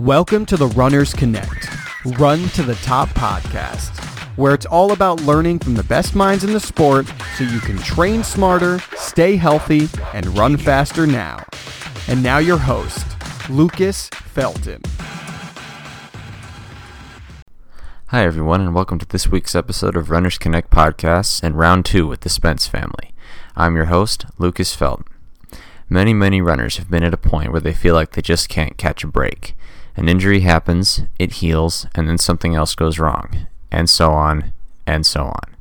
Welcome to the Runners Connect, Run to the Top podcast, where it's all about learning from the best minds in the sport so you can train smarter, stay healthy, and run faster now. And now your host, Lucas Felton. Hi, everyone, and welcome to this week's episode of Runners Connect podcasts and round two with the Spence family. I'm your host, Lucas Felton. Many, many runners have been at a point where they feel like they just can't catch a break. An injury happens, it heals, and then something else goes wrong, and so on, and so on.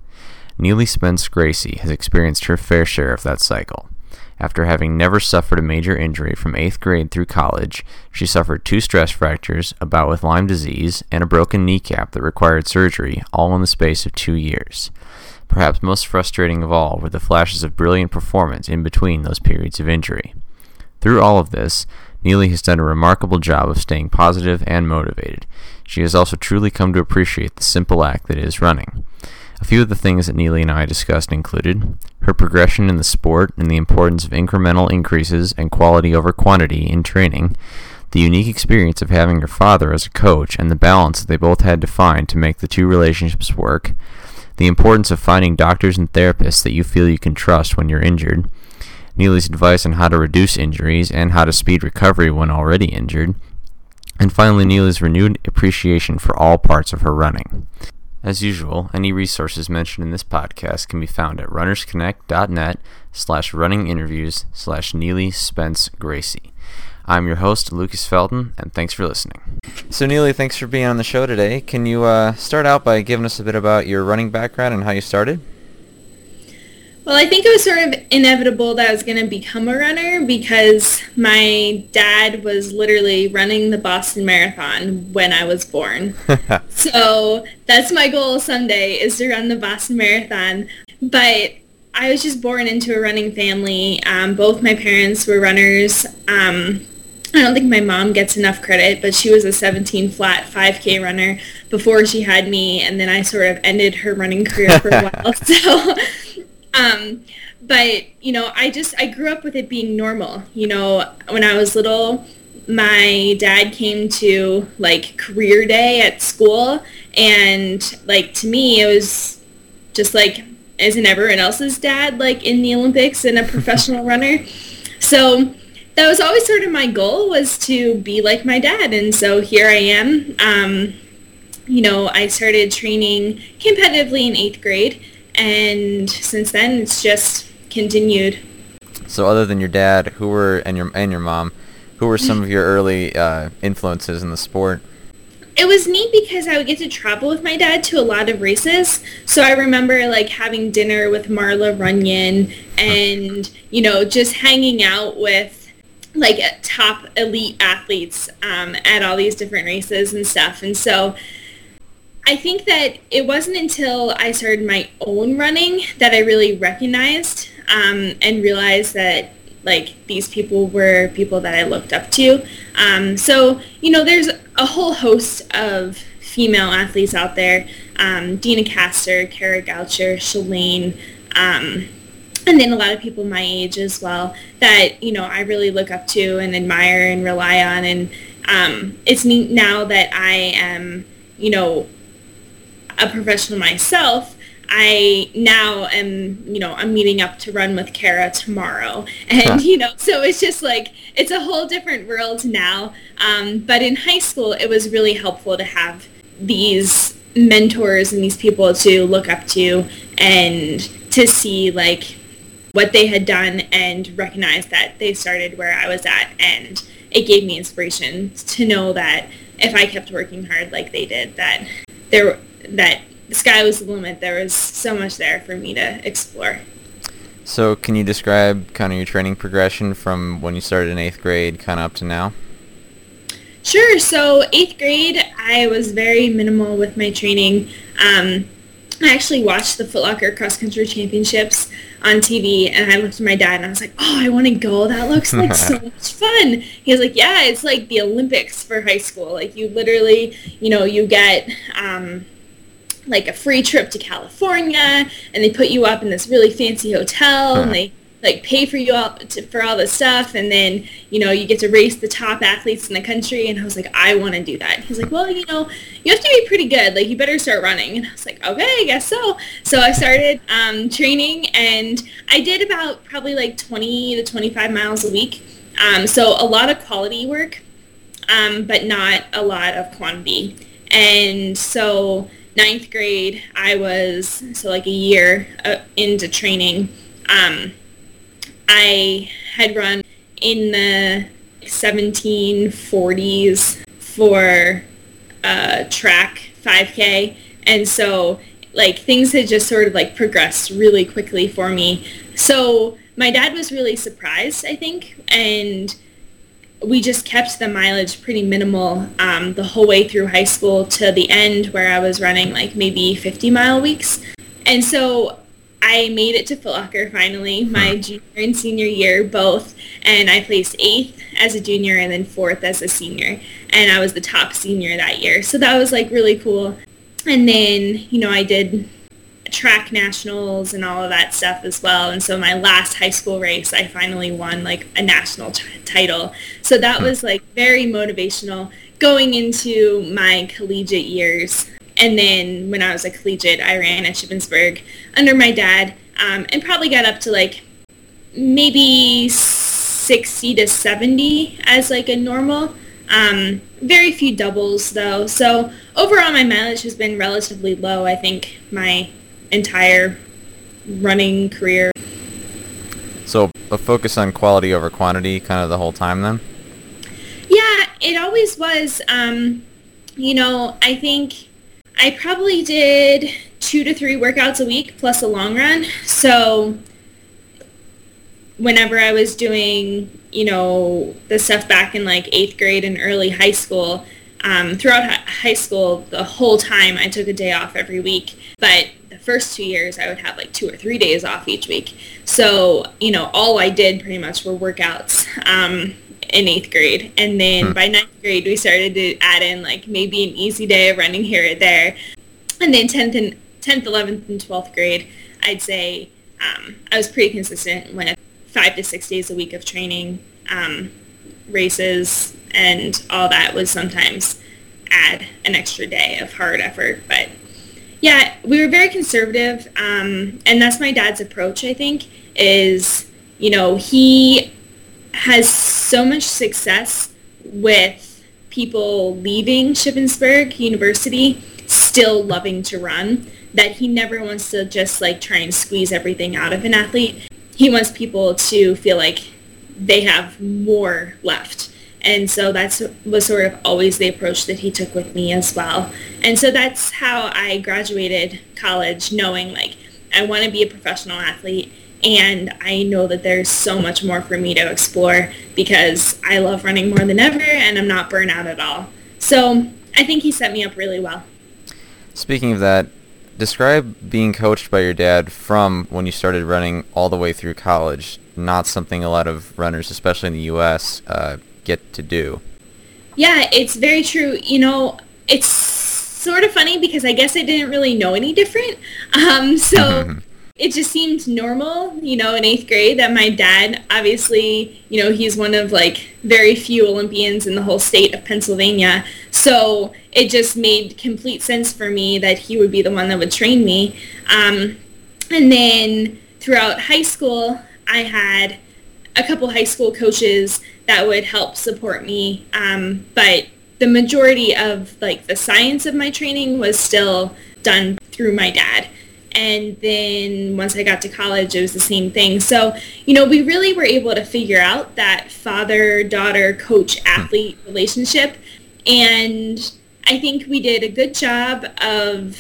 Neely Spence Gracey has experienced her fair share of that cycle. After having never suffered a major injury from 8th grade through college, she suffered two stress fractures, a bout with Lyme disease, and a broken kneecap that required surgery, all in the space of two years. Perhaps most frustrating of all were the flashes of brilliant performance in between those periods of injury. Through all of this, Neely has done a remarkable job of staying positive and motivated. She has also truly come to appreciate the simple act that is running. A few of the things that Neely and I discussed included her progression in the sport and the importance of incremental increases and quality over quantity in training, the unique experience of having her father as a coach and the balance that they both had to find to make the two relationships work, the importance of finding doctors and therapists that you feel you can trust when you're injured, Neely's advice on how to reduce injuries and how to speed recovery when already injured, and finally Neely's renewed appreciation for all parts of her running. As usual, any resources mentioned in this podcast can be found at runnersconnect.net slash running interviews slash Neely Spence Gracey. I'm your host, Lucas Felton, and thanks for listening. So, Neely, thanks for being on the show today. Can you uh, start out by giving us a bit about your running background and how you started? Well, I think it was sort of inevitable that I was going to become a runner because my dad was literally running the Boston Marathon when I was born. so that's my goal someday is to run the Boston Marathon. But I was just born into a running family. Um, both my parents were runners. Um, I don't think my mom gets enough credit, but she was a 17 flat 5K runner before she had me, and then I sort of ended her running career for a while. So um, but you know, I just I grew up with it being normal. You know, when I was little, my dad came to like career day at school, and like to me, it was just like isn't everyone else's dad like in the Olympics and a professional runner? So that was always sort of my goal was to be like my dad, and so here I am. Um, you know, I started training competitively in eighth grade and since then it's just continued. So other than your dad, who were and your and your mom, who were some of your early uh, influences in the sport? It was neat because I would get to travel with my dad to a lot of races. So I remember like having dinner with Marla Runyon and, you know, just hanging out with like top elite athletes um, at all these different races and stuff. And so I think that it wasn't until I started my own running that I really recognized um, and realized that like these people were people that I looked up to. Um, so you know, there's a whole host of female athletes out there: um, Deena Kastor, Kara Goucher, Shalane. Um, and then a lot of people my age as well that you know I really look up to and admire and rely on and um, it's neat now that I am you know a professional myself, I now am, you know, I'm meeting up to run with Kara tomorrow. And, huh. you know, so it's just like, it's a whole different world now. Um, but in high school, it was really helpful to have these mentors and these people to look up to and to see like what they had done and recognize that they started where I was at. And it gave me inspiration to know that if I kept working hard like they did, that there that the sky was the limit. There was so much there for me to explore. So can you describe kind of your training progression from when you started in eighth grade kind of up to now? Sure. So eighth grade, I was very minimal with my training. Um, I actually watched the Foot Locker Cross Country Championships on TV, and I looked at my dad, and I was like, "Oh, I want to go. That looks like so much fun." He was like, "Yeah, it's like the Olympics for high school. Like you literally, you know, you get." Um, like a free trip to California and they put you up in this really fancy hotel and they like pay for you all to, for all this stuff and then you know you get to race the top athletes in the country. And i was like i want to do that. He's like well you know you have to be pretty good. Like you better start running. And i was like okay i guess so. So i started um, training and i did about probably like 20 to 25 miles a week. Um, so a lot of quality work um, but not a lot of quantity. And so ninth grade i was so like a year uh, into training. Um, I had run in the 1740s for uh, track 5K. And so like things had just sort of like progressed really quickly for me. So my dad was really surprised, I think, and we just kept the mileage pretty minimal um, the whole way through high school to the end where I was running like maybe 50 mile weeks. And so I made it to Foot Locker finally, my junior and senior year both, and I placed eighth as a junior and then fourth as a senior, and I was the top senior that year. So that was like really cool. And then, you know, I did track nationals and all of that stuff as well. And so my last high school race, I finally won like a national t- title. So that was like very motivational going into my collegiate years and then when I was a collegiate, I ran at Shippensburg under my dad um, and probably got up to like maybe 60 to 70 as like a normal. Um, very few doubles though. So overall my mileage has been relatively low, I think, my entire running career. So a focus on quality over quantity kind of the whole time then? Yeah, it always was. Um, you know, I think I probably did two to three workouts a week plus a long run. So whenever I was doing, you know, the stuff back in like eighth grade and early high school, um, throughout high school, the whole time I took a day off every week. But the first two years, I would have like two or three days off each week. So, you know, all I did pretty much were workouts. Um, in eighth grade. And then hmm. by ninth grade, we started to add in like maybe an easy day of running here or there. And then 10th and 10th, 11th, and 12th grade, I'd say um, I was pretty consistent. with five to six days a week of training, um, races, and all that was sometimes add an extra day of hard effort. But yeah, we were very conservative, um, and that's my dad's approach. I think is you know he has so much success with people leaving Shippensburg University still loving to run that he never wants to just like try and squeeze everything out of an athlete. He wants people to feel like they have more left. And so that's was sort of always the approach that he took with me as well. And so that's how I graduated college knowing like I want to be a professional athlete and I know that there's so much more for me to explore because I love running more than ever and I'm not burnt out at all. So I think he set me up really well. Speaking of that, describe being coached by your dad from when you started running all the way through college. Not something a lot of runners, especially in the U.S., uh, get to do. Yeah, it's very true. You know, it's sort of funny because I guess I didn't really know any different. Um, so it just seemed normal, you know, in eighth grade that my dad, obviously, you know, he's one of like very few Olympians in the whole state of Pennsylvania. So it just made complete sense for me that he would be the one that would train me. Um, and then throughout high school, I had a couple high school coaches that would help support me. Um, but the majority of like the science of my training was still done through my dad and then once I got to college, it was the same thing. So, you know, we really were able to figure out that father-daughter coach-athlete hmm. relationship. And I think we did a good job of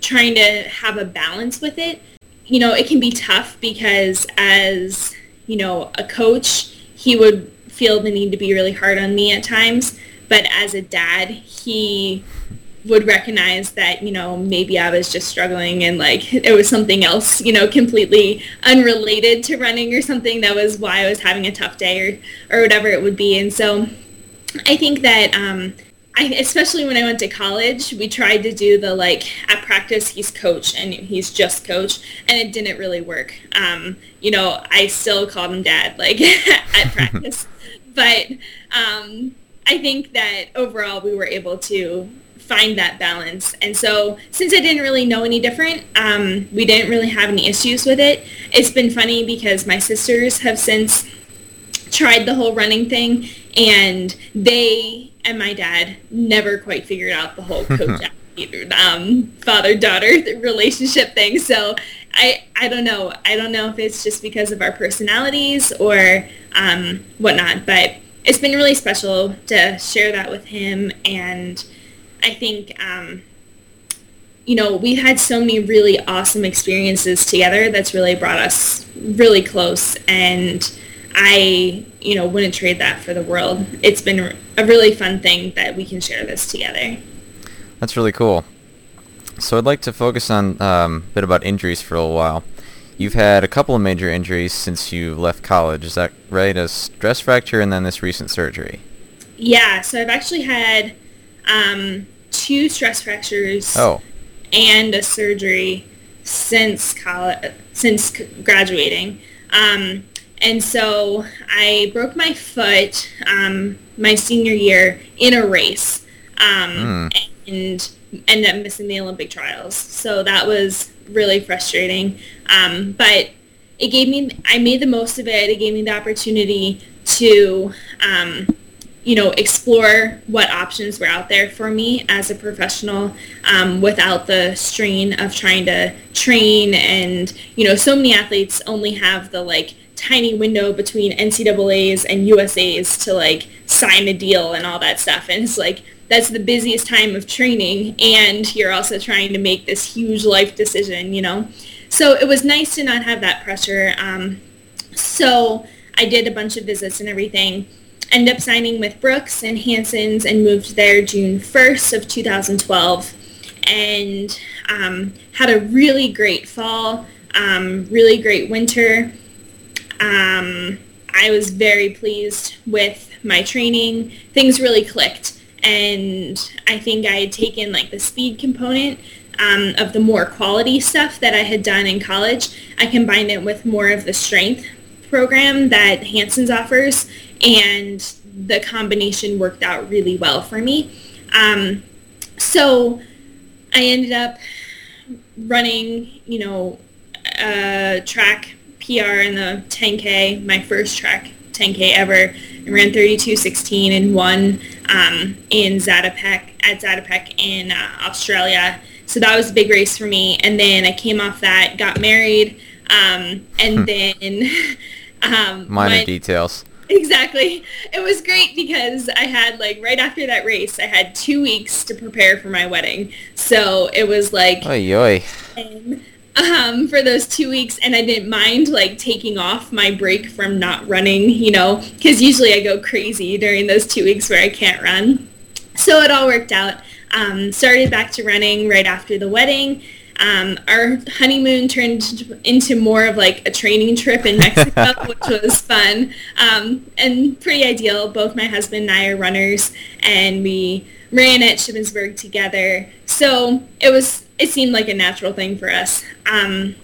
trying to have a balance with it. You know, it can be tough because as, you know, a coach, he would feel the need to be really hard on me at times. But as a dad, he would recognize that you know maybe I was just struggling and like it was something else you know completely unrelated to running or something that was why I was having a tough day or or whatever it would be and so I think that um, I, especially when I went to college, we tried to do the like at practice he's coach and he's just coach, and it didn't really work. Um, you know, I still called him dad like at practice, but um, I think that overall we were able to find that balance. And so since I didn't really know any different, um, we didn't really have any issues with it. It's been funny because my sisters have since tried the whole running thing and they and my dad never quite figured out the whole coach um, father-daughter relationship thing. So I, I don't know. I don't know if it's just because of our personalities or um, whatnot, but it's been really special to share that with him. And I think, um, you know, we've had so many really awesome experiences together that's really brought us really close. And I, you know, wouldn't trade that for the world. It's been a really fun thing that we can share this together. That's really cool. So I'd like to focus on um, a bit about injuries for a little while. You've had a couple of major injuries since you left college. Is that right? A stress fracture and then this recent surgery. Yeah. So I've actually had um, two stress fractures. Oh. And a surgery since college, since graduating. Um, and so I broke my foot um, my senior year in a race um, mm. and ended up missing the Olympic trials. So that was really frustrating. Um, but it gave me, I made the most of it. It gave me the opportunity to, um, you know, explore what options were out there for me as a professional um, without the strain of trying to train. And, you know, so many athletes only have the like tiny window between NCAA's and USA's to like sign a deal and all that stuff. And it's like, that's the busiest time of training and you're also trying to make this huge life decision, you know? So it was nice to not have that pressure. Um, so I did a bunch of visits and everything. Ended up signing with Brooks and Hanson's and moved there June 1st of 2012 and um, had a really great fall, um, really great winter. Um, I was very pleased with my training. Things really clicked. And I think I had taken like the speed component um, of the more quality stuff that I had done in college. I combined it with more of the strength program that Hanson's offers. And the combination worked out really well for me. Um, so I ended up running, you know, a track PR in the 10K, my first track 10K ever. I ran 32.16 and won um, in Zatopek, at Zatopek in uh, Australia. So that was a big race for me. And then I came off that, got married, um, and hmm. then... um, Minor went, details. Exactly. It was great because I had like right after that race, I had two weeks to prepare for my wedding. So it was like... Oy, oy um, for those two weeks, and I didn't mind like taking off my break from not running, you know, because usually I go crazy during those two weeks where I can't run. So it all worked out. Um, started back to running right after the wedding. Um, our honeymoon turned into more of like a training trip in Mexico, which was fun um, and pretty ideal. Both my husband and I are runners, and we ran at Shippensburg together. So it was it seemed like a natural thing for us. Um,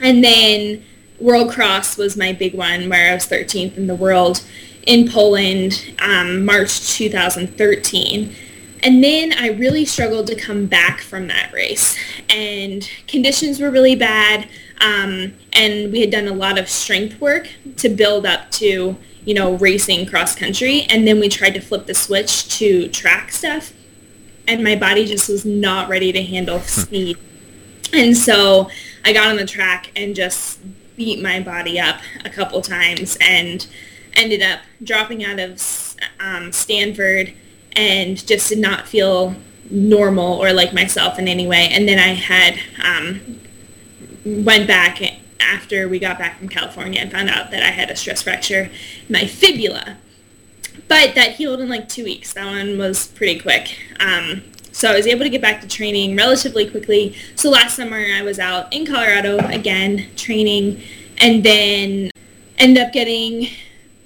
and then World Cross was my big one where I was 13th in the world in Poland, um, March 2013. And then I really struggled to come back from that race. And conditions were really bad. Um, and we had done a lot of strength work to build up to, you know, racing cross country. And then we tried to flip the switch to track stuff and my body just was not ready to handle hmm. speed. and so I got on the track and just beat my body up a couple times and ended up dropping out of um, Stanford and just did not feel normal or like myself in any way. And then I had um, went back after we got back from California and found out that I had a stress fracture my fibula but that healed in like two weeks. That one was pretty quick. Um, so I was able to get back to training relatively quickly. So last summer I was out in Colorado again training and then ended up getting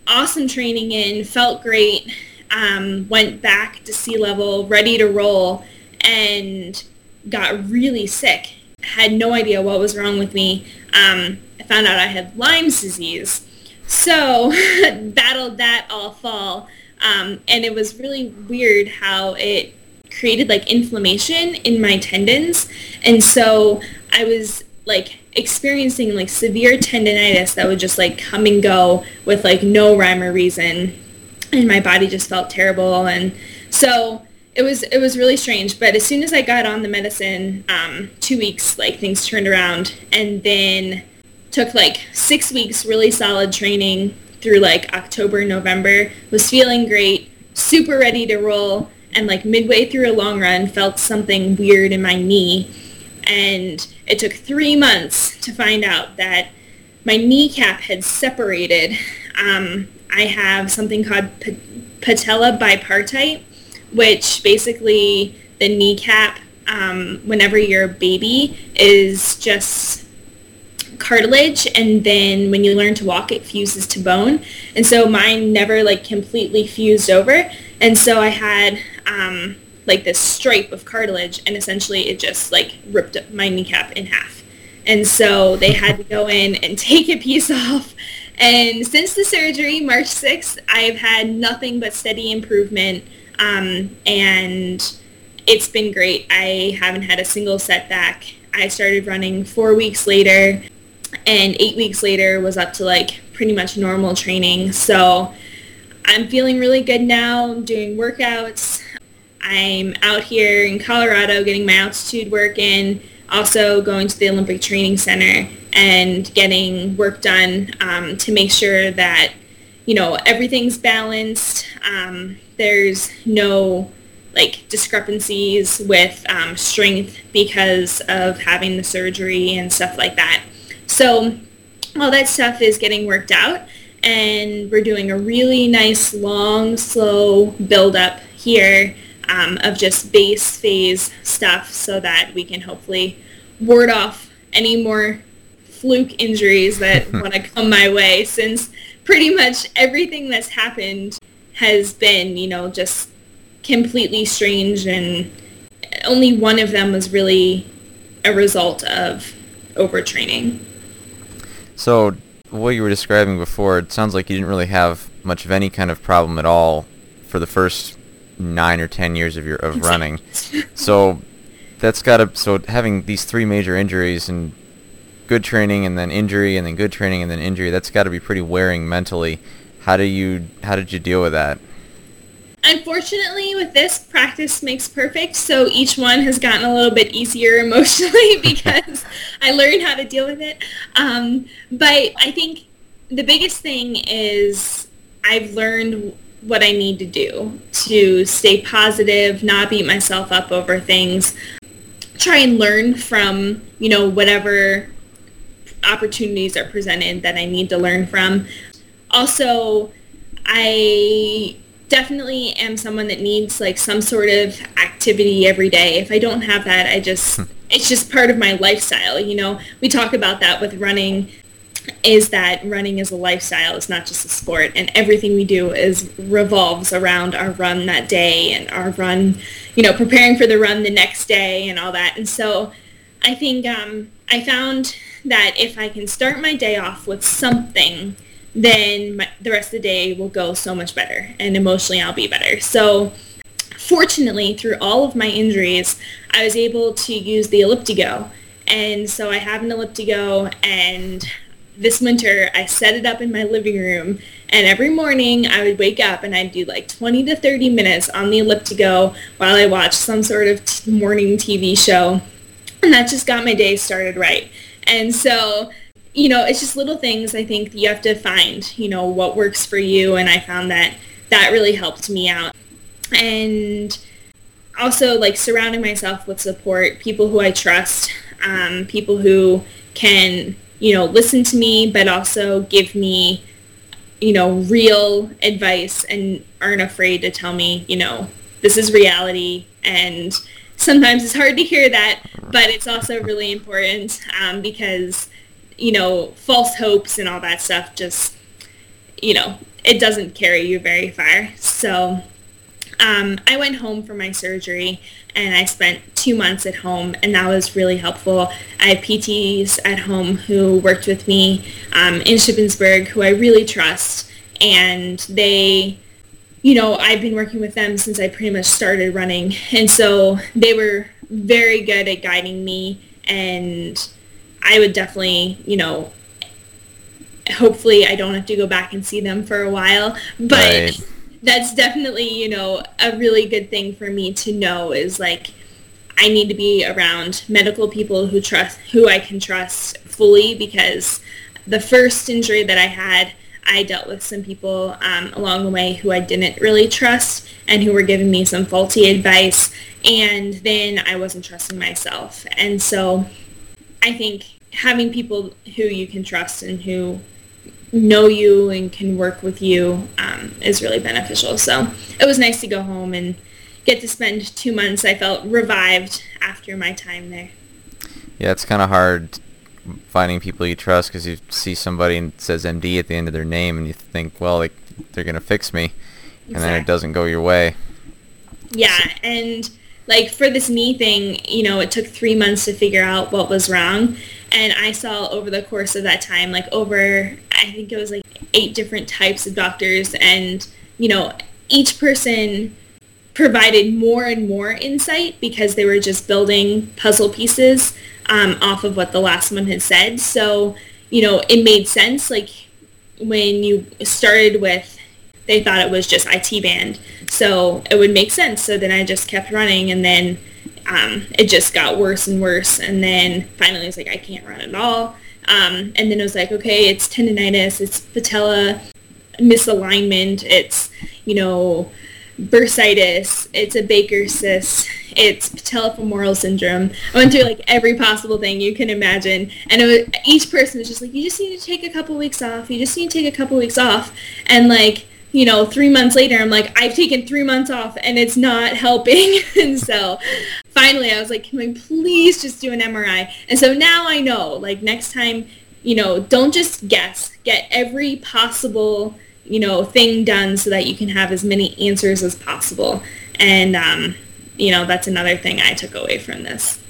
awesome training in, felt great. Um, went back to sea level, ready to roll, and got really sick. Had no idea what was wrong with me. Um, I found out I had Lyme's disease. So battled that all fall. Um, and it was really weird how it created like inflammation in my tendons. And so I was like experiencing like severe tendonitis that would just like come and go with like no rhyme or reason. And my body just felt terrible. And so it was it was really strange. But as soon as I got on the medicine, um, two weeks like things turned around, and then took like six weeks really solid training through like October, November. Was feeling great, super ready to roll, and like midway through a long run, felt something weird in my knee, and it took three months to find out that my kneecap had separated. Um, I have something called patella bipartite, which basically the kneecap, um, whenever you're a baby, is just cartilage and then when you learn to walk it fuses to bone. And so mine never like completely fused over. And so i had um, like this stripe of cartilage and essentially it just like ripped my kneecap in half. And so they had to go in and take a piece off and since the surgery march 6th i've had nothing but steady improvement um, and it's been great i haven't had a single setback I started running four weeks later and eight weeks later was up to like pretty much normal training. So I'm feeling really good now. I'm doing workouts. I'm out here in Colorado getting my altitude work in, also going to the Olympic Training Center and getting work done um, to make sure that, you know, everything's balanced. Um, there's no like discrepancies with um, strength because of having the surgery and stuff like that. So all that stuff is getting worked out and we're doing a really nice long slow build up here um, of just base phase stuff so that we can hopefully ward off any more fluke injuries that want to come my way since pretty much everything that's happened has been you know just completely strange and only one of them was really a result of overtraining. So what you were describing before, it sounds like you didn't really have much of any kind of problem at all for the first nine or ten years of your of running. so that's got to so having these three major injuries and good training and then injury and then good training and then injury, that's got to be pretty wearing mentally. How do you how did you deal with that? unfortunately with this practice makes perfect so each one has gotten a little bit easier emotionally because i learned how to deal with it um, but i think the biggest thing is i've learned what i need to do to stay positive not beat myself up over things try and learn from you know whatever opportunities are presented that i need to learn from also i definitely am someone that needs like some sort of activity every day. If I don't have that, I just hmm. it's just part of my lifestyle, you know. We talk about that with running is that running is a lifestyle, it's not just a sport and everything we do is revolves around our run that day and our run, you know, preparing for the run the next day and all that. And so I think um, I found that if I can start my day off with something then my, the rest of the day will go so much better and emotionally I'll be better. So fortunately, through all of my injuries, I was able to use the Elliptigo. And so I have an Elliptigo and this winter I set it up in my living room and every morning I would wake up and I'd do like 20 to 30 minutes on the Elliptigo while I watched some sort of t- morning TV show. And that just got my day started right. And so you know, it's just little things I think you have to find, you know, what works for you. And I found that that really helped me out. And also like surrounding myself with support, people who I trust, um, people who can, you know, listen to me, but also give me, you know, real advice and aren't afraid to tell me, you know, this is reality. And sometimes it's hard to hear that, but it's also really important um, because you know, false hopes and all that stuff just, you know, it doesn't carry you very far. So um, I went home for my surgery and I spent two months at home and that was really helpful. I have PTs at home who worked with me um, in Shippensburg who I really trust and they, you know, I've been working with them since I pretty much started running. And so they were very good at guiding me. And I would definitely, you know, hopefully I don't have to go back and see them for a while, but right. that's definitely, you know, a really good thing for me to know is like I need to be around medical people who trust who I can trust fully because the first injury that I had, I dealt with some people um, along the way who I didn't really trust and who were giving me some faulty advice and then I wasn't trusting myself. And so I think having people who you can trust and who know you and can work with you um, is really beneficial. So it was nice to go home and get to spend two months. I felt revived after my time there. Yeah, it's kind of hard finding people you trust because you see somebody and says MD at the end of their name and you think, well, like, they're going to fix me. And then it doesn't go your way. Yeah, and like for this knee thing, you know, it took three months to figure out what was wrong. And I saw over the course of that time, like over, I think it was like eight different types of doctors. And, you know, each person provided more and more insight because they were just building puzzle pieces um, off of what the last one had said. So, you know, it made sense. Like when you started with, they thought it was just IT band. So it would make sense. So then I just kept running and then um, it just got worse and worse. And then finally I was like, I can't run at all. Um, and then it was like, okay, it's tendonitis, it's patella misalignment, it's, you know, bursitis, it's a Baker cyst, it's patellofemoral syndrome. I went through like every possible thing you can imagine. And it was, each person was just like, you just need to take a couple weeks off. You just need to take a couple weeks off. And like, you know, three months later, I'm like, I've taken three months off and it's not helping. and so finally I was like, can we please just do an MRI? And so now I know, like next time, you know, don't just guess. Get every possible, you know, thing done so that you can have as many answers as possible. And, um, you know, that's another thing I took away from this.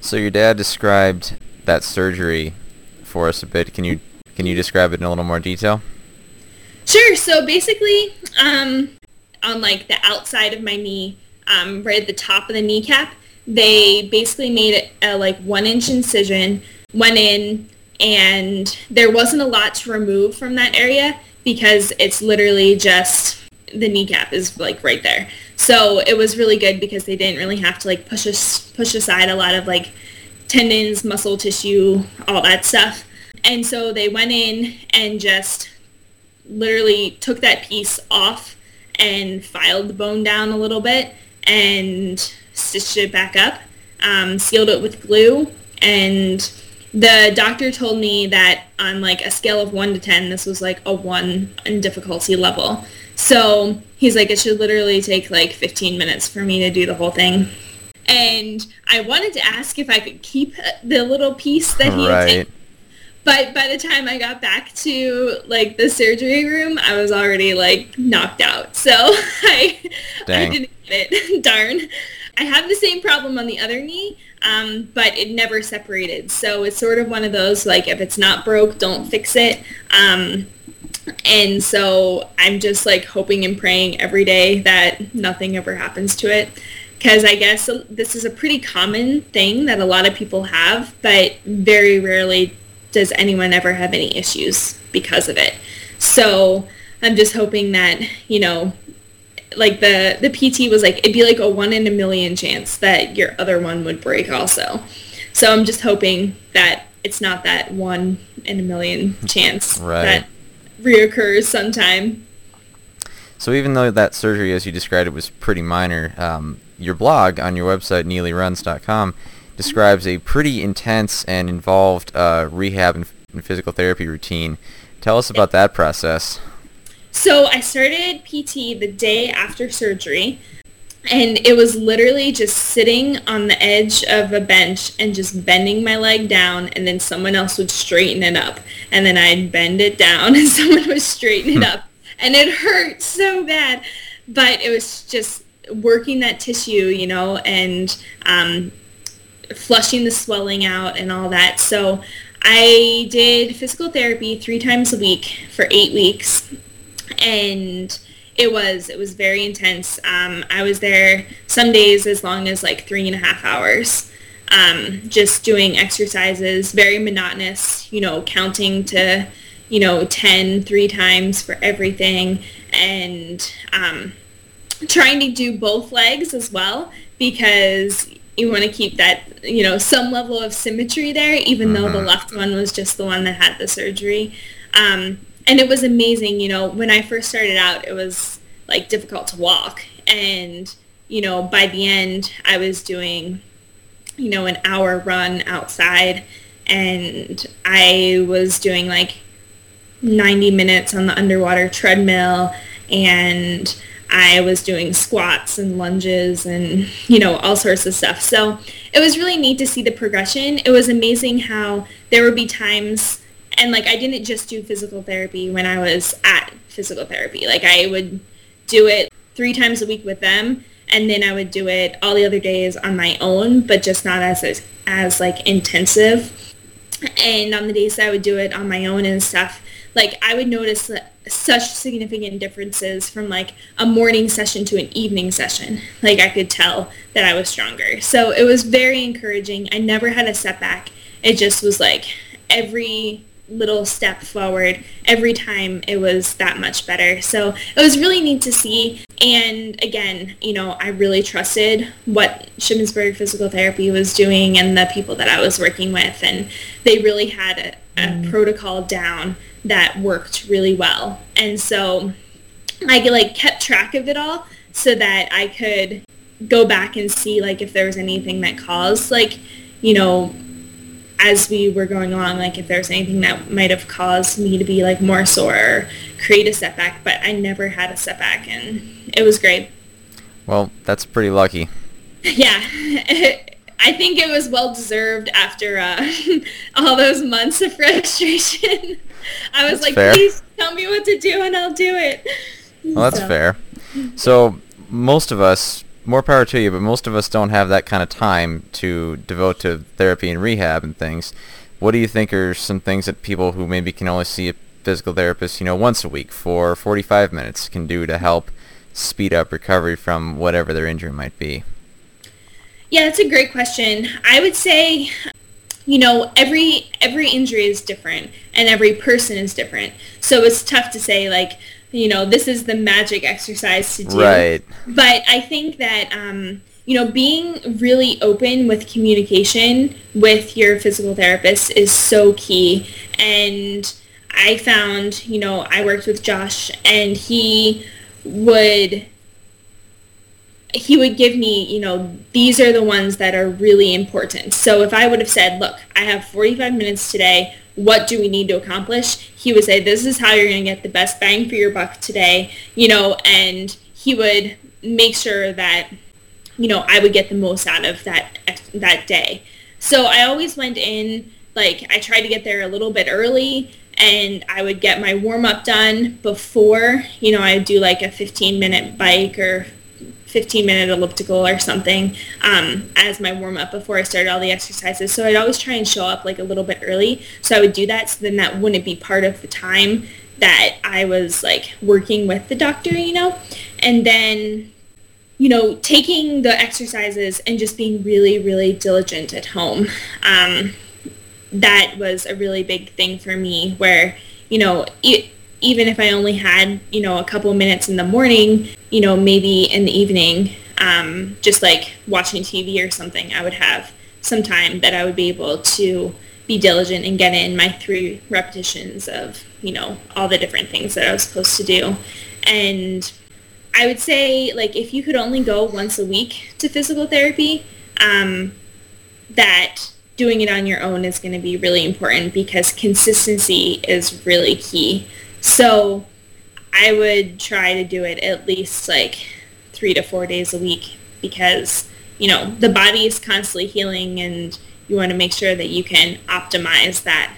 So your dad described that surgery for us a bit. Can you can you describe it in a little more detail? Sure. So basically, um, on like the outside of my knee, um, right at the top of the kneecap, they basically made a like one inch incision, went in, and there wasn't a lot to remove from that area because it's literally just the kneecap is like right there. So it was really good because they didn't really have to like push us push aside a lot of like tendons, muscle tissue, all that stuff. And so they went in and just literally took that piece off and filed the bone down a little bit and stitched it back up, um, sealed it with glue, and the doctor told me that on like a scale of 1 to 10, this was like a 1 in difficulty level. So he's like, it should literally take like 15 minutes for me to do the whole thing. And I wanted to ask if I could keep uh, the little piece that he right. had taken but by the time I got back to like the surgery room, I was already like knocked out. So I, I didn't get it. Darn. I have the same problem on the other knee, um, but it never separated. So it's sort of one of those like if it's not broke, don't fix it. Um, and so I'm just like hoping and praying every day that nothing ever happens to it. Because I guess this is a pretty common thing that a lot of people have, but very rarely does anyone ever have any issues because of it. So I'm just hoping that, you know, like the, the PT was like, it'd be like a one in a million chance that your other one would break also. So I'm just hoping that it's not that one in a million chance right. that reoccurs sometime. So even though that surgery, as you described it, was pretty minor, um, your blog on your website, neelyruns.com, describes a pretty intense and involved uh, rehab and, and, physical therapy routine. Tell us about that process. So I started PT the day after surgery, and it was literally just sitting on the edge of a bench and just bending my leg down, and then someone else would straighten it up, and then I'd bend it down, and someone would straighten it up, and it hurt so bad. but it was just working that tissue, you know, and um, flushing the swelling out and all that. So I did physical therapy three times a week for eight weeks, and it was it was very intense. Um, I was there some days as long as like three and a half hours, um, just doing exercises, very monotonous. You know, counting to you know 10 three times for everything, and um, trying to do both legs as well because you want to keep that, you know, some level of symmetry there, even mm-hmm. though the mm-hmm. left one was just the one that had the surgery. Um, and it was amazing, you know, when I first started out, it was like difficult to walk. And, you know, by the end, I was doing, you know, an hour run outside and I was doing like 90 minutes on the underwater treadmill and I was doing squats and lunges and, you know, all sorts of stuff. So it was really neat to see the progression. It was amazing how there would be times, and like I didn't just do physical therapy when I was at physical therapy. Like I would do it three times a week with them and then I would do it all the other days on my own, but just not as, as, as like intensive. And on the days that I would do it on my own and stuff, like I would notice such significant differences from like a morning session to an evening session. Like I could tell that I was stronger. So it was very encouraging. I never had a setback. It just was like every little step forward every time it was that much better so it was really neat to see and again you know i really trusted what shippensburg physical therapy was doing and the people that i was working with and they really had a, a mm. protocol down that worked really well. And so I like kept track of it all so that I could go back and see like if there was anything that caused like, you know, as we were going along, like if there was anything that might have caused me to be like more sore or create a setback, but I never had a setback and it was great. Well, that's pretty lucky. Yeah. I think it was well deserved after uh, all those months of frustration. I was that's like, fair. please tell me what to do and I'll do it. Well, that's so. fair. So most of us, more power to you, but most of us don't have that kind of time to devote to therapy and rehab and things. What do you think are some things that people who maybe can only see a physical therapist, you know, once a week for 45 minutes can do to help speed up recovery from whatever their injury might be? Yeah, that's a great question. I would say you know every every injury is different and every person is different so it's tough to say like you know this is the magic exercise to do. Right. But i think that um, you know being really open with communication with your physical therapist is so key. And i found you know i worked with josh and he would he would give me, you know, these are the ones that are really important. So if I would have said, look, I have 45 minutes today, what do we need to accomplish? He would say, this is how you're going to get the best bang for your buck today, you know, and he would make sure that, you know, I would get the most out of that, that day. So I always went in, like, I tried to get there a little bit early and I would get my warm up done before, you know, I would do like a 15 minute bike or 15 minute elliptical or something um, as my warm up before I started all the exercises. So I'd always try and show up like a little bit early. So I would do that so then that wouldn't be part of the time that I was like working with the doctor, you know? And then, you know, taking the exercises and just being really, really diligent at home. Um, that was a really big thing for me where, you know, it, even if I only had, you know, a couple minutes in the morning, you know, maybe in the evening, um, just like watching TV or something, I would have some time that I would be able to be diligent and get in my three repetitions of, you know, all the different things that I was supposed to do. And I would say, like, if you could only go once a week to physical therapy, um, that doing it on your own is going to be really important because consistency is really key. So I would try to do it at least like three to four days a week because, you know, the body is constantly healing and you want to make sure that you can optimize that.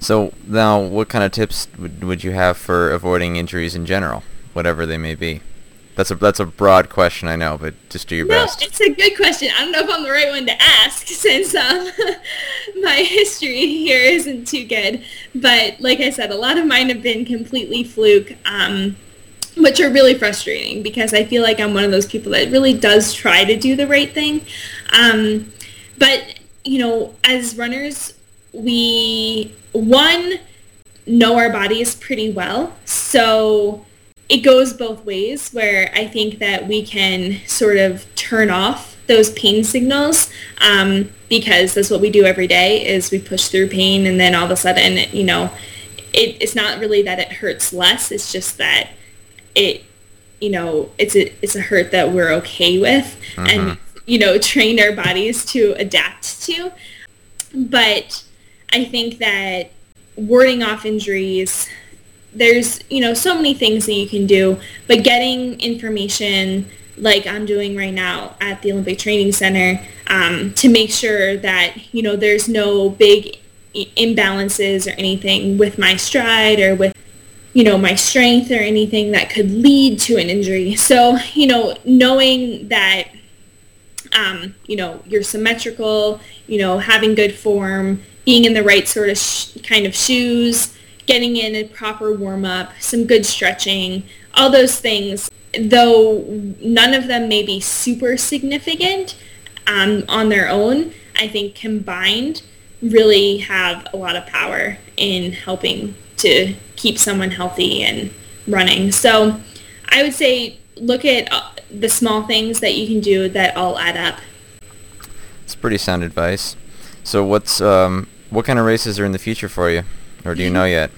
So now what kind of tips would, you have for avoiding injuries in general, whatever they may be? That's a that's a broad question, I know, but just do your no, best. it's a good question. I don't know if I'm the right one to ask since um, my history here isn't too good. But like I said, a lot of mine have been completely fluke, um, which are really frustrating because I feel like I'm one of those people that really does try to do the right thing. Um, but you know, as runners, we one know our bodies pretty well, so it goes both ways where I think that we can sort of turn off those pain signals um, because that's what we do every day is we push through pain and then all of a sudden, you know, it, it's not really that it hurts less. It's just that it, you know, it's a, it's a hurt that we're okay with mm-hmm. and, you know, train our bodies to adapt to. But I think that warding off injuries there's you know so many things that you can do but getting information like i'm doing right now at the olympic training center um, to make sure that you know there's no big imbalances or anything with my stride or with you know my strength or anything that could lead to an injury. So you know knowing that um, you know you're symmetrical you know having good form being in the right sort of sh- kind of shoes getting in a proper warm up, some good stretching, all those things, though none of them may be super significant um, on their own, I think combined really have a lot of power in helping to keep someone healthy and running. So I would say look at uh, the small things that you can do that all add up. It's pretty sound advice. So what's um, what kind of races are in the future for you? Or do you know yet?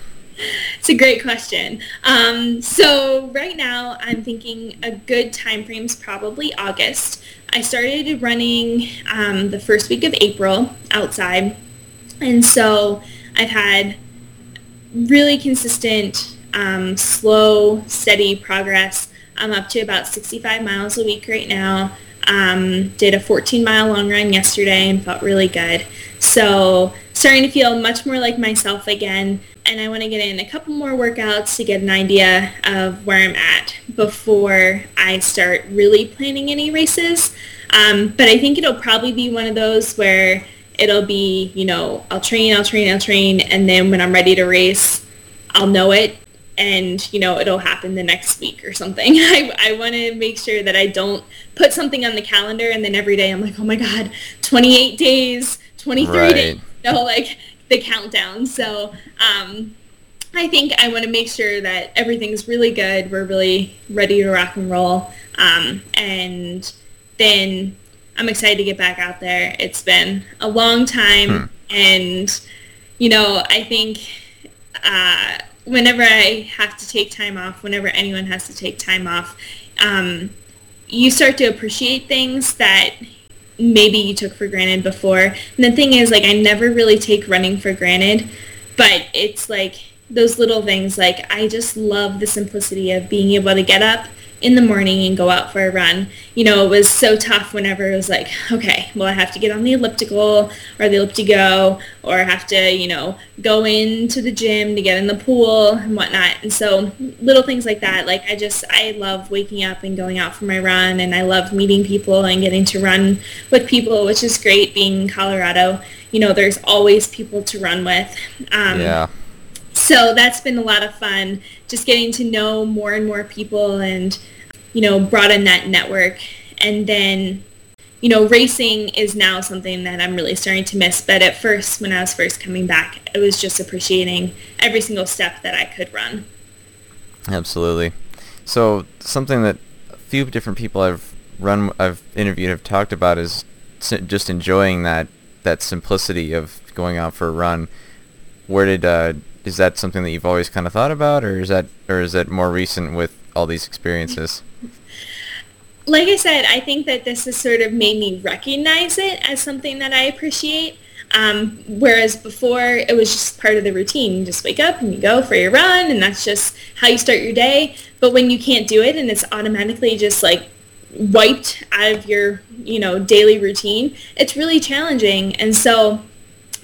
it's a great question. Um, so right now I'm thinking a good time frame is probably August. I started running um, the first week of April outside. And so I've had really consistent, um, slow, steady progress. I'm up to about 65 miles a week right now. Um, did a 14 mile long run yesterday and felt really good. So starting to feel much more like myself again. And I want to get in a couple more workouts to get an idea of where I'm at before I start really planning any races. Um, but I think it'll probably be one of those where it'll be, you know, I'll train, I'll train, I'll train, and then when I'm ready to race, I'll know it and you know it'll happen the next week or something i, I want to make sure that i don't put something on the calendar and then every day i'm like oh my god 28 days 23 right. days you know, like the countdown. So um, I think I want to make sure that everything's really good. We're really ready to rock and roll. Um, and then I'm excited to get back out there. It's been a long time. Hmm. And, you know, I think uh, whenever I have to take time off, whenever anyone has to take time off, um, you start to appreciate things that maybe you took for granted before. And the thing is, like, I never really take running for granted, but it's like those little things. Like, I just love the simplicity of being able to get up in the morning and go out for a run. You know, it was so tough whenever it was like, okay, well, I have to get on the elliptical or the elliptigo or I have to, you know, go into the gym to get in the pool and whatnot. And so little things like that, like I just, I love waking up and going out for my run and I love meeting people and getting to run with people, which is great being in Colorado. You know, there's always people to run with. Um, yeah so that's been a lot of fun just getting to know more and more people and you know broaden that network. And then you know racing is now something that i'm really starting to miss but at first when i was first coming back it was just appreciating every single step that i could run. Absolutely. So something that a few different people i've run i've interviewed have talked about is just enjoying that that simplicity of going out for a run. Where did uh, is that something that you've always kind of thought about, or is that or is that more recent with all these experiences? Like I said, I think that this has sort of made me recognize it as something that I appreciate. Um, whereas before, it was just part of the routine. You just wake up and you go for your run, and that's just how you start your day. But when you can't do it, and it's automatically just like wiped out of your, you know, daily routine, it's really challenging. And so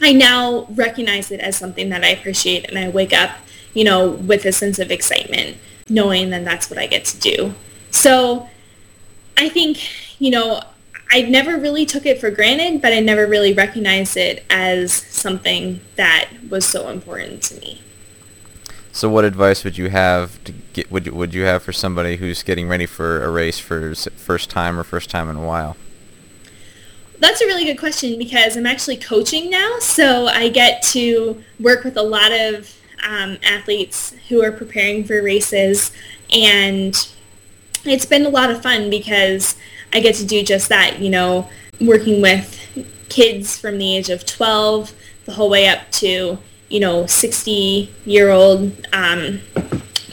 I now recognize it as something that I appreciate and I wake up, you know, with a sense of excitement, knowing that that's what I get to do. So I think, you know, I never really took it for granted, but I never really recognized it as something that was so important to me. So, what advice would you have to get? Would would you have for somebody who's getting ready for a race for first time or first time in a while? That's a really good question because I'm actually coaching now, so I get to work with a lot of um, athletes who are preparing for races, and it's been a lot of fun because I get to do just that, you know, working with kids from the age of 12 the whole way up to, you know, 60 year old um,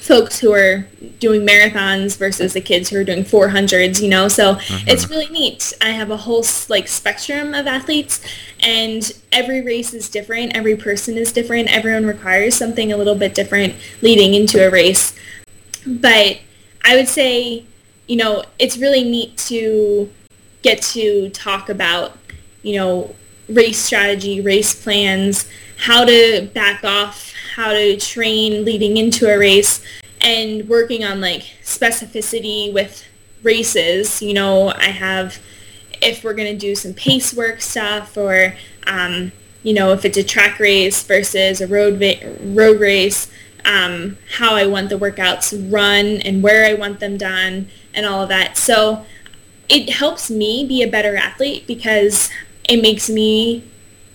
folks who are doing marathons versus the kids who are doing 400s, you know, so mm-hmm. it's really neat. I have a whole like spectrum of athletes and every race is different. Every person is different. Everyone requires something a little bit different leading into a race. But I would say you know, it's really neat to get to talk about, you know, race strategy, race plans, how to back off, how to train leading into a race, and working on like specificity with races. You know, I have, if we're going to do some pace work stuff or, um, you know, if it's a track race versus a road, va- road race, um, how I want the workouts run and where I want them done and all of that. So it helps me be a better athlete because it makes me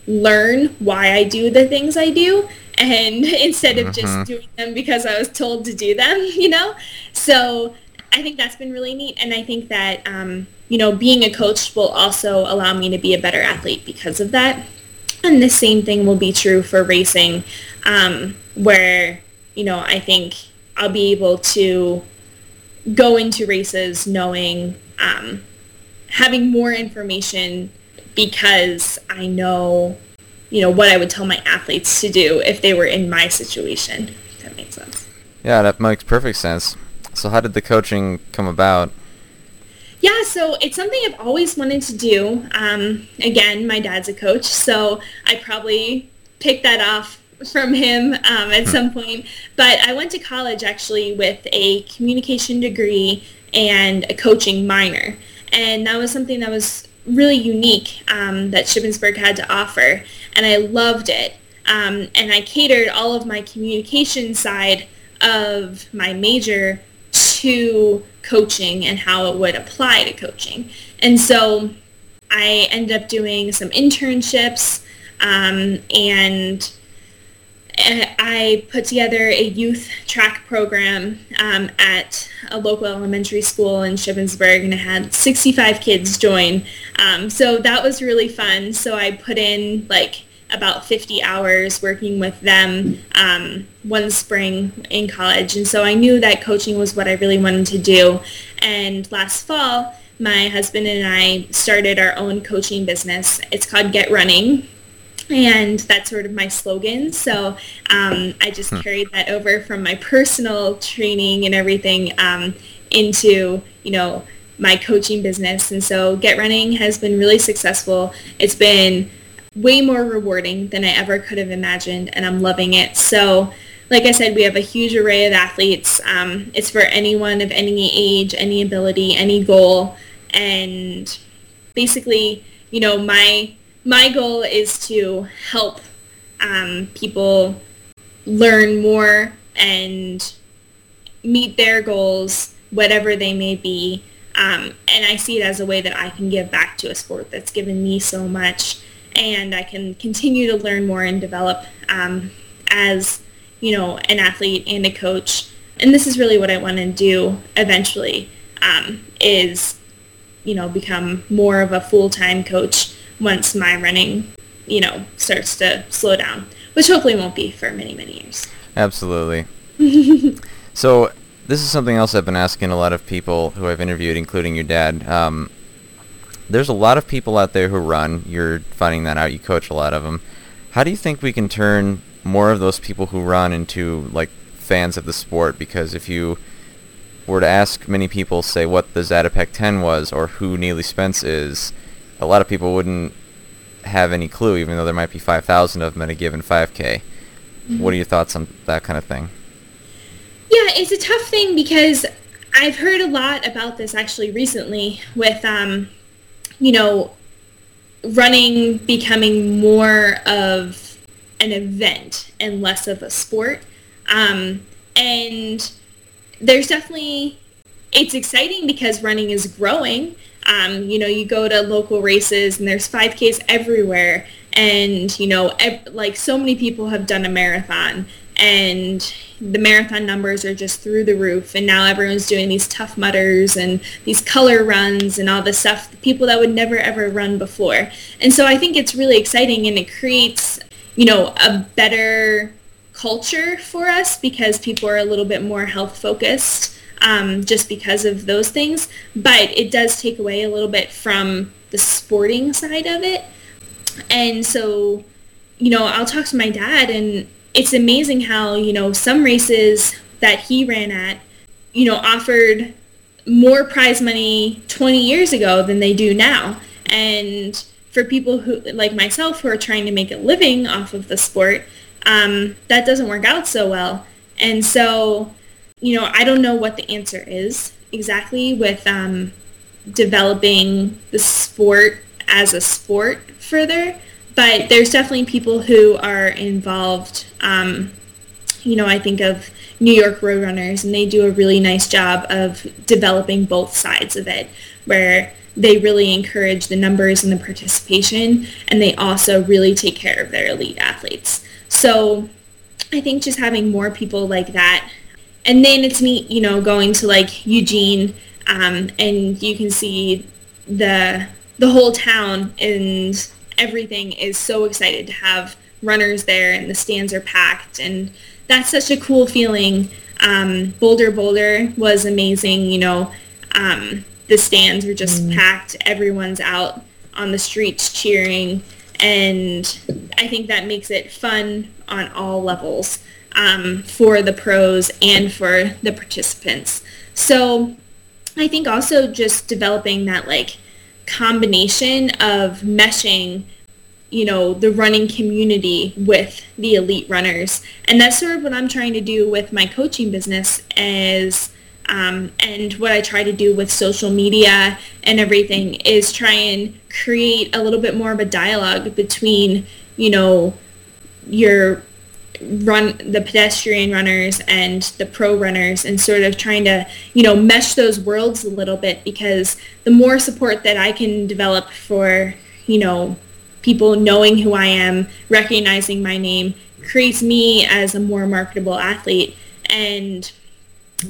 learn why I do the things I do and instead of just mm-hmm. doing them because I was told to do them, you know? So I think that's been really neat. And I think that, um, you know, being a coach will also allow me to be a better athlete because of that. And the same thing will be true for racing, um, where, you know, I think I'll be able to go into races knowing, um, having more information because I know, you know, what I would tell my athletes to do if they were in my situation. If that makes sense. Yeah, that makes perfect sense. So how did the coaching come about? Yeah, so it's something I've always wanted to do. Um, again, my dad's a coach, so I probably picked that off from him um, at some point. But I went to college actually with a communication degree and a coaching minor. And that was something that was really unique um, that Shippensburg had to offer. And I loved it. Um, and I catered all of my communication side of my major to coaching and how it would apply to coaching. And so I ended up doing some internships um, and I put together a youth track program um, at a local elementary school in Shippensburg, and I had 65 kids join. Um, so that was really fun. So I put in like about 50 hours working with them um, one spring in college. And so I knew that coaching was what I really wanted to do. And last fall, my husband and I started our own coaching business. It's called Get Running and that's sort of my slogan. So um, I just hmm. carried that over from my personal training and everything um, into, you know, my coaching business. And so Get Running has been really successful. It's been way more rewarding than I ever could have imagined, and I'm loving it. So like I said, we have a huge array of athletes. Um, it's for anyone of any age, any ability, any goal. And basically, you know, my my goal is to help um, people learn more and meet their goals, whatever they may be. Um, and I see it as a way that I can give back to a sport that's given me so much, and I can continue to learn more and develop um, as you know an athlete and a coach. And this is really what I want to do eventually um, is you know become more of a full-time coach once my running, you know, starts to slow down, which hopefully won't be for many, many years. Absolutely. so this is something else I've been asking a lot of people who I've interviewed, including your dad. Um, there's a lot of people out there who run. You're finding that out. You coach a lot of them. How do you think we can turn more of those people who run into like fans of the sport? Because if you were to ask many people, say what the Zatopek 10 was or who Neely Spence is, a lot of people wouldn't have any clue, even though there might be 5,000 of them at a given 5K. Mm-hmm. What are your thoughts on that kind of thing? Yeah, it's a tough thing because I've heard a lot about this actually recently with, um, you know, running becoming more of an event and less of a sport. Um, and there's definitely, it's exciting because running is growing. Um, you know, you go to local races and there's 5Ks everywhere. And, you know, ev- like so many people have done a marathon. And the marathon numbers are just through the roof. And now everyone's doing these Tough Mudders and these color runs and all this stuff people that would never ever run before. And so i think it's really exciting and it creates you know a better culture for us because people are a little bit more health focused um, just because of those things but it does take away a little bit from the sporting side of it and so you know i'll talk to my dad and it's amazing how, you know, some races that he ran at, you know, offered more prize money 20 years ago than they do now. And for people who, like myself, who are trying to make a living off of the sport, um, that doesn't work out so well. And so, you know, I don't know what the answer is exactly with um, developing the sport as a sport further but there's definitely people who are involved. Um, you know, I think of New York Roadrunners, and they do a really nice job of developing both sides of it, where they really encourage the numbers and the participation, and they also really take care of their elite athletes. So I think just having more people like that, and then it's neat, you know, going to like Eugene, um, and you can see the the whole town and everything is so excited to have runners there and the stands are packed and that's such a cool feeling. Um, Bolder Boulder was amazing. You know, um, the stands were just mm. packed. Everyone's out on the streets cheering. And I think that makes it fun on all levels um, for the pros and for the participants. So I think also just developing that like combination of meshing you know the running community with the elite runners and that's sort of what i'm trying to do with my coaching business is um, and what i try to do with social media and everything is try and create a little bit more of a dialogue between you know your run the pedestrian runners and the pro runners and sort of trying to you know mesh those worlds a little bit because the more support that I can develop for you know people knowing who I am recognizing my name creates me as a more marketable athlete. And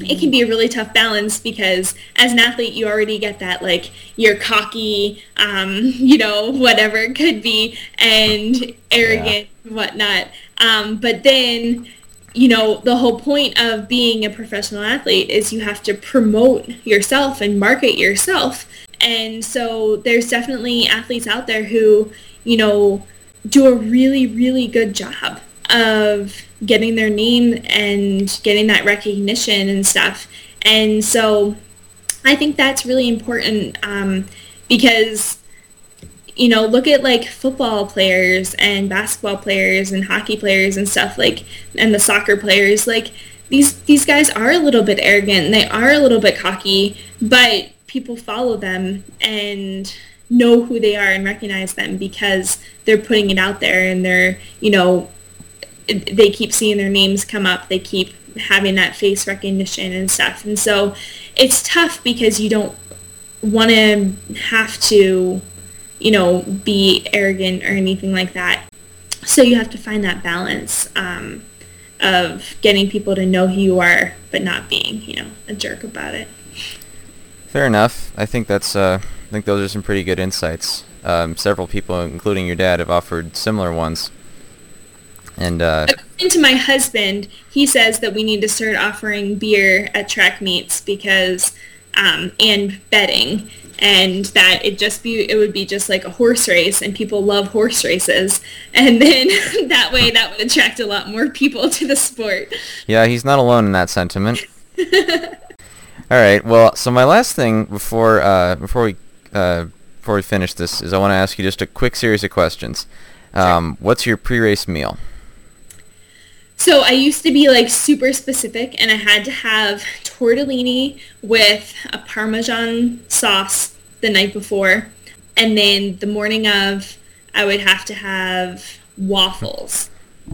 it can be a really tough balance because as an athlete you already get that like you're cocky um, you know whatever it could be and arrogant yeah. whatnot um, but then you know the whole point of being a professional athlete is you have to promote yourself and market yourself and so there's definitely athletes out there who you know do a really really good job of getting their name and getting that recognition and stuff. And so I think that's really important um, because, you know, look at like football players and basketball players and hockey players and stuff like, and the soccer players, like these, these guys are a little bit arrogant and they are a little bit cocky, but people follow them and know who they are and recognize them because they're putting it out there and they're, you know, they keep seeing their names come up. They keep having that face recognition and stuff. And so it's tough because you don't want to have to, you know, be arrogant or anything like that. So you have to find that balance um, of getting people to know who you are, but not being, you know, a jerk about it. Fair enough. I think that's. Uh, I think those are some pretty good insights. Um, several people, including your dad, have offered similar ones. And uh, according to my husband, he says that we need to start offering beer at track meets because um, and betting, and that it just be it would be just like a horse race, and people love horse races, and then that way that would attract a lot more people to the sport. Yeah, he's not alone in that sentiment. All right. Well, so my last thing before uh, before we uh, before we finish this is I want to ask you just a quick series of questions. Um, What's your pre-race meal? So I used to be like super specific and I had to have tortellini with a Parmesan sauce the night before. And then the morning of, I would have to have waffles.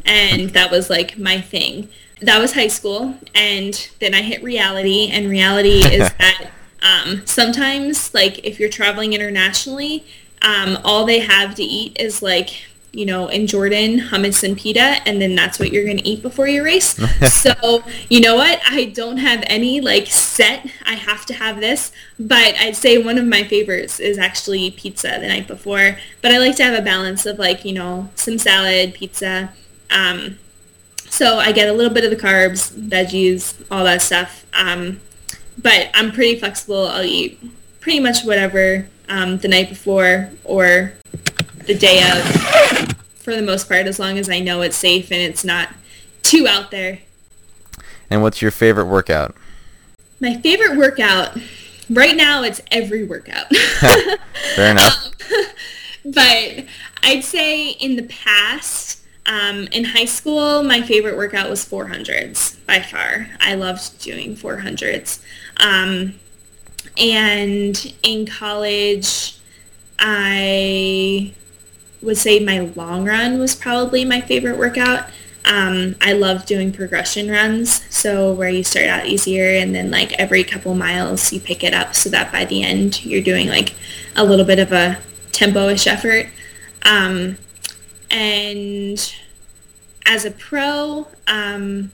And that was like my thing. That was high school. And then I hit reality. And reality is that um, sometimes, like if you're traveling internationally, um, all they have to eat is like you know, in Jordan, hummus and pita, and then that's what you're going to eat before your race. so, you know what? I don't have any like set, I have to have this, but I'd say one of my favorites is actually pizza the night before. But I like to have a balance of like, you know, some salad, pizza. Um, so I get a little bit of the carbs, veggies, all that stuff. Um, but I'm pretty flexible. I'll eat pretty much whatever um, the night before or the day of for the most part as long as I know it's safe and it's not too out there. And what's your favorite workout? My favorite workout right now it's every workout. Fair enough. Um, but I'd say in the past um, in high school, my favorite workout was 400s by far. I loved doing 400s. Um, and in college, I would say my long run was probably my favorite workout. Um, I love doing progression runs, so where you start out easier and then like every couple miles you pick it up so that by the end you're doing like a little bit of a tempo-ish effort. Um, and as a pro, um,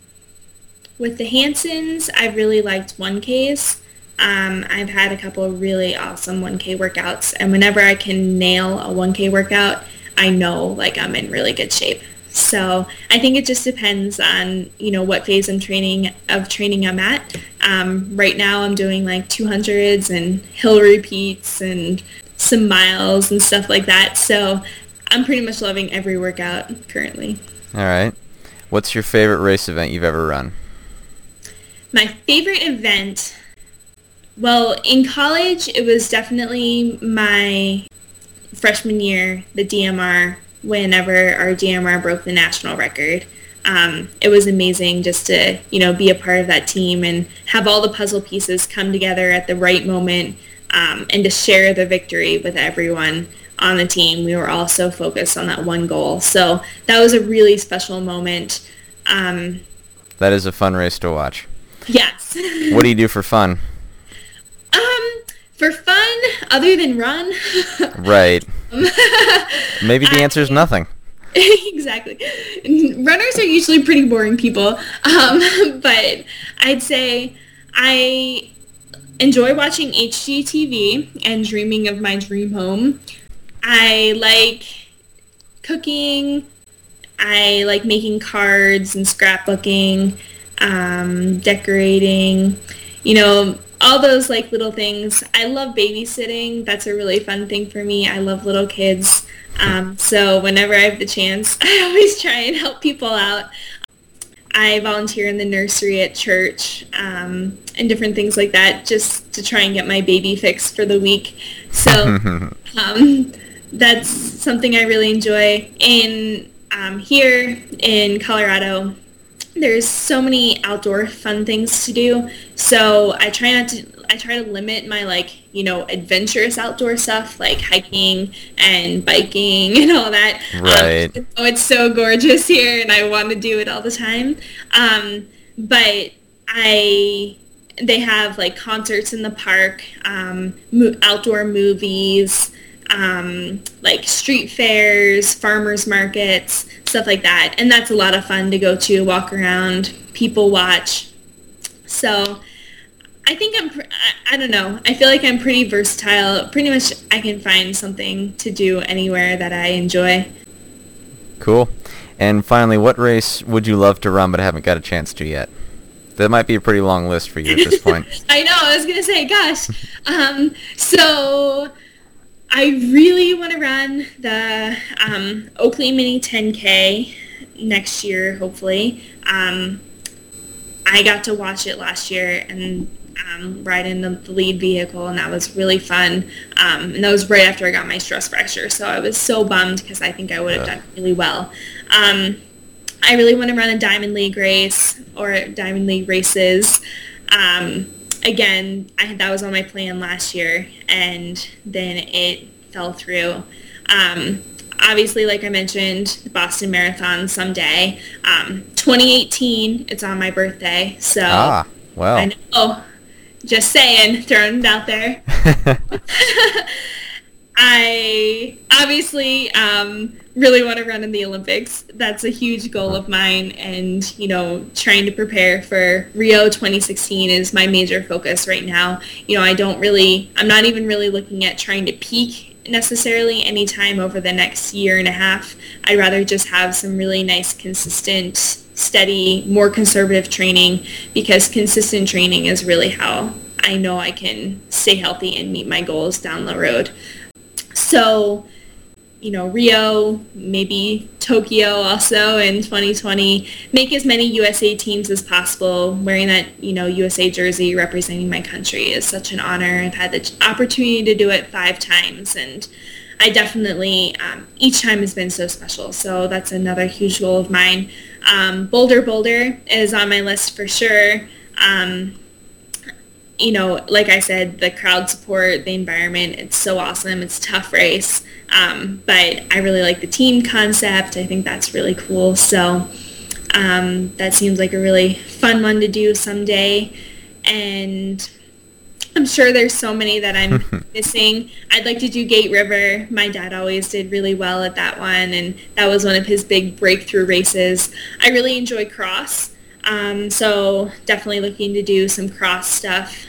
with the Hansons, I really liked 1Ks. Um, I've had a couple of really awesome 1K workouts, and whenever I can nail a 1K workout, I know like I'm in really good shape. So I think it just depends on you know what phase I'm training of training I'm at. Um, right now I'm doing like 200s and hill repeats and some miles and stuff like that. So I'm pretty much loving every workout currently. All right. What's your favorite race event you've ever run? My favorite event, well, in college, it was definitely my freshman year, the DMR, whenever our DMR broke the national record. Um, it was amazing just to, you know, be a part of that team and have all the puzzle pieces come together at the right moment um, and to share the victory with everyone on the team. We were all so focused on that one goal. So that was a really special moment. Um, that is a fun race to watch. Yes. what do you do for fun? Um, for fun, other than run. right. Maybe the answer is nothing. exactly. Runners are usually pretty boring people, um, but I'd say I enjoy watching HGTV and dreaming of my dream home. I like cooking. I like making cards and scrapbooking, um, decorating. You know, all those like little things. I love babysitting. That's a really fun thing for me. I love little kids. Um, so whenever I have the chance, I always try and help people out. I volunteer in the nursery at church um, and different things like that just to try and get my baby fix for the week. So um, that's something I really enjoy. In um, here in Colorado, there's so many outdoor fun things to do. So I try not to I try to limit my like, you know, adventurous outdoor stuff like hiking and biking and all that. Um, right. Um, oh, it's so gorgeous here and I want to do it all the time. Um, but I they have like concerts in the park, um, mo- outdoor movies, um, like street fairs, farmers markets, stuff like that. And that's a lot of fun to go to, walk around, people watch. So I think I'm, I, I don't know. I feel like I'm pretty versatile. Pretty much I can find something to do anywhere that I enjoy. Cool. And finally, what race would you love to run but haven't got a chance to yet? That might be a pretty long list for you at this point. I know. I was gonna say, gosh. Um, so I really want to run the um, Oakley Mini 10K next year, hopefully. Um, I got to watch it last year and um, ride in the, the, lead vehicle, and that was really fun. Um, and that was right after I got my stress fracture, so I was so bummed because I think I would have done really well. Um, I really want to run a Diamond League race or Diamond League races. Um, again, I, that was on my plan last year, and then it fell through. Um, obviously, like I mentioned, the Boston Marathon someday. Um, 2018, it's on my birthday, so Ah, well. I know. Just saying, throwing it out there. I obviously um, really want to run in the Olympics. That's a huge goal of mine, and you know, trying to prepare for Rio 2016 is my major focus right now. You know, I don't really, I'm not even really looking at trying to peak necessarily anytime over the next year and a half. I'd rather just have some really nice, consistent, steady, more conservative training because consistent training is really how I know I can stay healthy and meet my goals down the road. So, you know, Rio, maybe Tokyo also in 2020, make as many USA teams as possible. Wearing that, you know, USA jersey representing my country is such an honor. I've had the opportunity to do it five times and I definitely, um, each time has been so special. So that's another huge goal of mine. Um, Bolder Boulder is on my list for sure. Um, you know, like I said, the crowd support, the environment, it's so awesome. It's a tough race. Um, but I really like the team concept. I think that's really cool. So um, that seems like a really fun one to do someday. And I'm sure there's so many that I'm missing. I'd like to do Gate River. My dad always did really well at that one, and that was one of his big breakthrough races. I really enjoy cross, um, so definitely looking to do some cross stuff.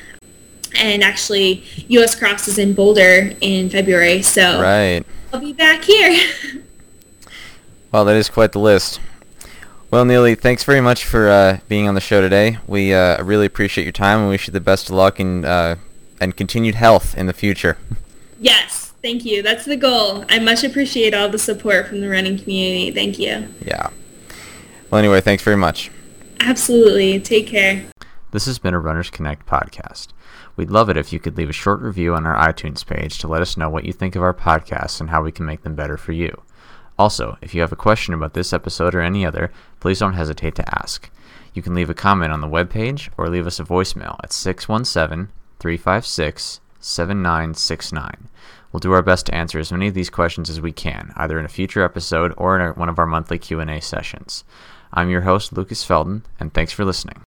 And actually, U.S. Cross is in Boulder in February, so right. I'll be back here. Well, that is quite the list. Well, Neely, thanks very much for uh, being on the show today. We uh, really appreciate your time and wish you the best of luck and uh, and continued health in the future. yes, thank you. That's the goal. I much appreciate all the support from the running community. Thank you. Yeah. Well, anyway, thanks very much. Absolutely. Take care. This has been a Runners Connect podcast. We'd love it if you could leave a short review on our iTunes page to let us know what you think of our podcasts and how we can make them better for you. Also, if you have a question about this episode or any other, please don't hesitate to ask. You can leave a comment on the webpage or leave us a voicemail at 617 356 7969. We'll do our best to answer as many of these questions as we can, either in a future episode or in our, one of our monthly Q&A sessions. I'm your host, Lucas Felden, and thanks for listening.